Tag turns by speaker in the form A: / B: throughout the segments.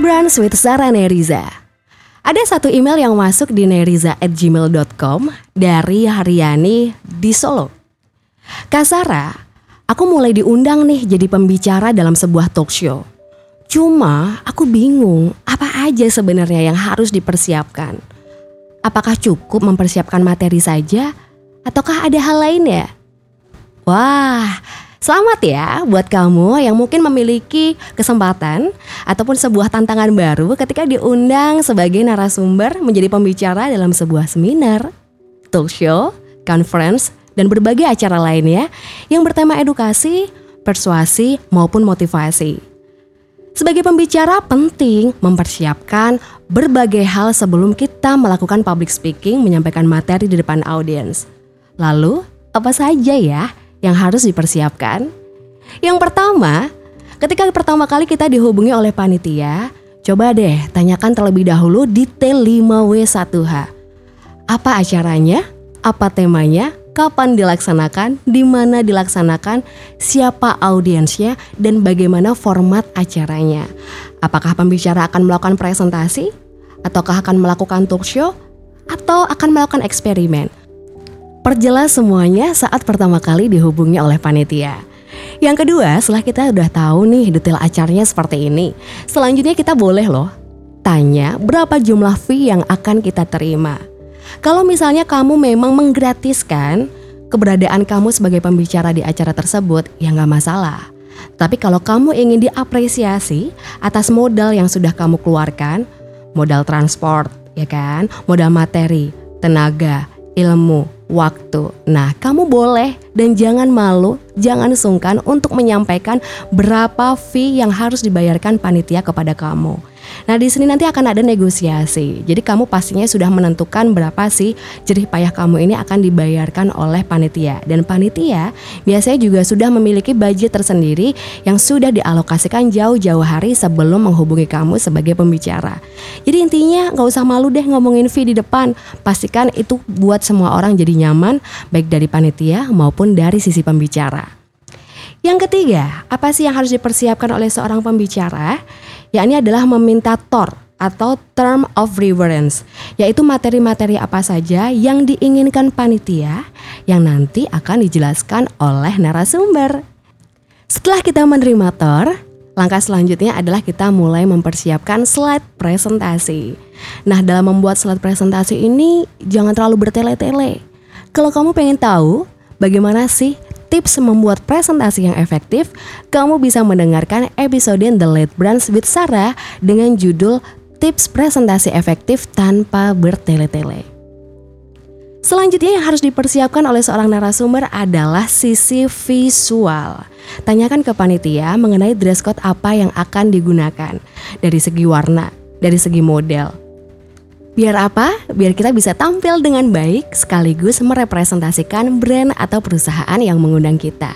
A: Brunch with Sarah Neriza. Ada satu email yang masuk di neriza@gmail.com dari Haryani di Solo. Kak Sarah, aku mulai diundang nih jadi pembicara dalam sebuah talk show. Cuma aku bingung apa aja sebenarnya yang harus dipersiapkan. Apakah cukup mempersiapkan materi saja ataukah ada hal lain ya? Wah, Selamat ya buat kamu yang mungkin memiliki kesempatan ataupun sebuah tantangan baru ketika diundang sebagai narasumber menjadi pembicara dalam sebuah seminar, talk show, conference, dan berbagai acara lainnya yang bertema edukasi, persuasi, maupun motivasi. Sebagai pembicara penting mempersiapkan berbagai hal sebelum kita melakukan public speaking menyampaikan materi di depan audiens. Lalu, apa saja ya yang harus dipersiapkan? Yang pertama, ketika pertama kali kita dihubungi oleh panitia, coba deh tanyakan terlebih dahulu detail 5W1H. Apa acaranya? Apa temanya? Kapan dilaksanakan? Di mana dilaksanakan? Siapa audiensnya? Dan bagaimana format acaranya? Apakah pembicara akan melakukan presentasi? Ataukah akan melakukan talk show? Atau akan melakukan eksperimen? Perjelas semuanya saat pertama kali dihubungi oleh panitia. Yang kedua, setelah kita udah tahu nih detail acaranya seperti ini, selanjutnya kita boleh loh tanya berapa jumlah fee yang akan kita terima. Kalau misalnya kamu memang menggratiskan keberadaan kamu sebagai pembicara di acara tersebut, ya nggak masalah. Tapi kalau kamu ingin diapresiasi atas modal yang sudah kamu keluarkan, modal transport, ya kan, modal materi, tenaga, ilmu, waktu. Nah, kamu boleh dan jangan malu, jangan sungkan untuk menyampaikan berapa fee yang harus dibayarkan panitia kepada kamu. Nah, di sini nanti akan ada negosiasi. Jadi kamu pastinya sudah menentukan berapa sih jerih payah kamu ini akan dibayarkan oleh panitia. Dan panitia biasanya juga sudah memiliki budget tersendiri yang sudah dialokasikan jauh-jauh hari sebelum menghubungi kamu sebagai pembicara. Jadi intinya nggak usah malu deh ngomongin fee di depan. Pastikan itu buat semua orang jadi nyaman, baik dari panitia maupun dari sisi pembicara. Yang ketiga, apa sih yang harus dipersiapkan oleh seorang pembicara? Yakni adalah meminta TOR atau Term of Reference, yaitu materi-materi apa saja yang diinginkan panitia yang nanti akan dijelaskan oleh narasumber. Setelah kita menerima TOR, langkah selanjutnya adalah kita mulai mempersiapkan slide presentasi. Nah, dalam membuat slide presentasi ini jangan terlalu bertele-tele. Kalau kamu pengen tahu bagaimana sih tips membuat presentasi yang efektif, kamu bisa mendengarkan episode The Late Brunch with Sarah dengan judul Tips Presentasi Efektif Tanpa Bertele-tele. Selanjutnya yang harus dipersiapkan oleh seorang narasumber adalah sisi visual. Tanyakan ke panitia mengenai dress code apa yang akan digunakan dari segi warna, dari segi model, Biar apa? Biar kita bisa tampil dengan baik sekaligus merepresentasikan brand atau perusahaan yang mengundang kita.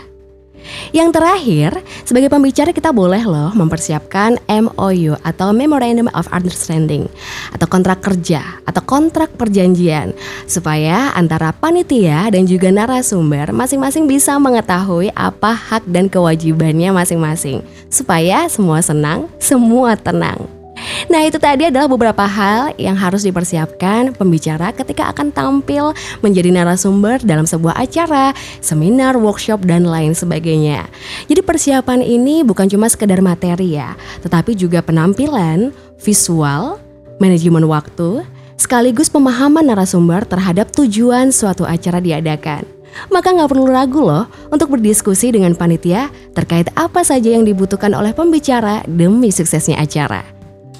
A: Yang terakhir, sebagai pembicara kita boleh loh mempersiapkan MOU atau Memorandum of Understanding atau kontrak kerja atau kontrak perjanjian supaya antara panitia dan juga narasumber masing-masing bisa mengetahui apa hak dan kewajibannya masing-masing supaya semua senang, semua tenang. Nah itu tadi adalah beberapa hal yang harus dipersiapkan pembicara ketika akan tampil menjadi narasumber dalam sebuah acara, seminar, workshop, dan lain sebagainya. Jadi persiapan ini bukan cuma sekedar materi ya, tetapi juga penampilan, visual, manajemen waktu, sekaligus pemahaman narasumber terhadap tujuan suatu acara diadakan. Maka nggak perlu ragu loh untuk berdiskusi dengan panitia terkait apa saja yang dibutuhkan oleh pembicara demi suksesnya acara.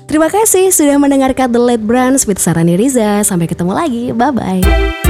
A: Terima kasih sudah mendengarkan The Late Brunch with Sarani Riza. Sampai ketemu lagi. Bye-bye.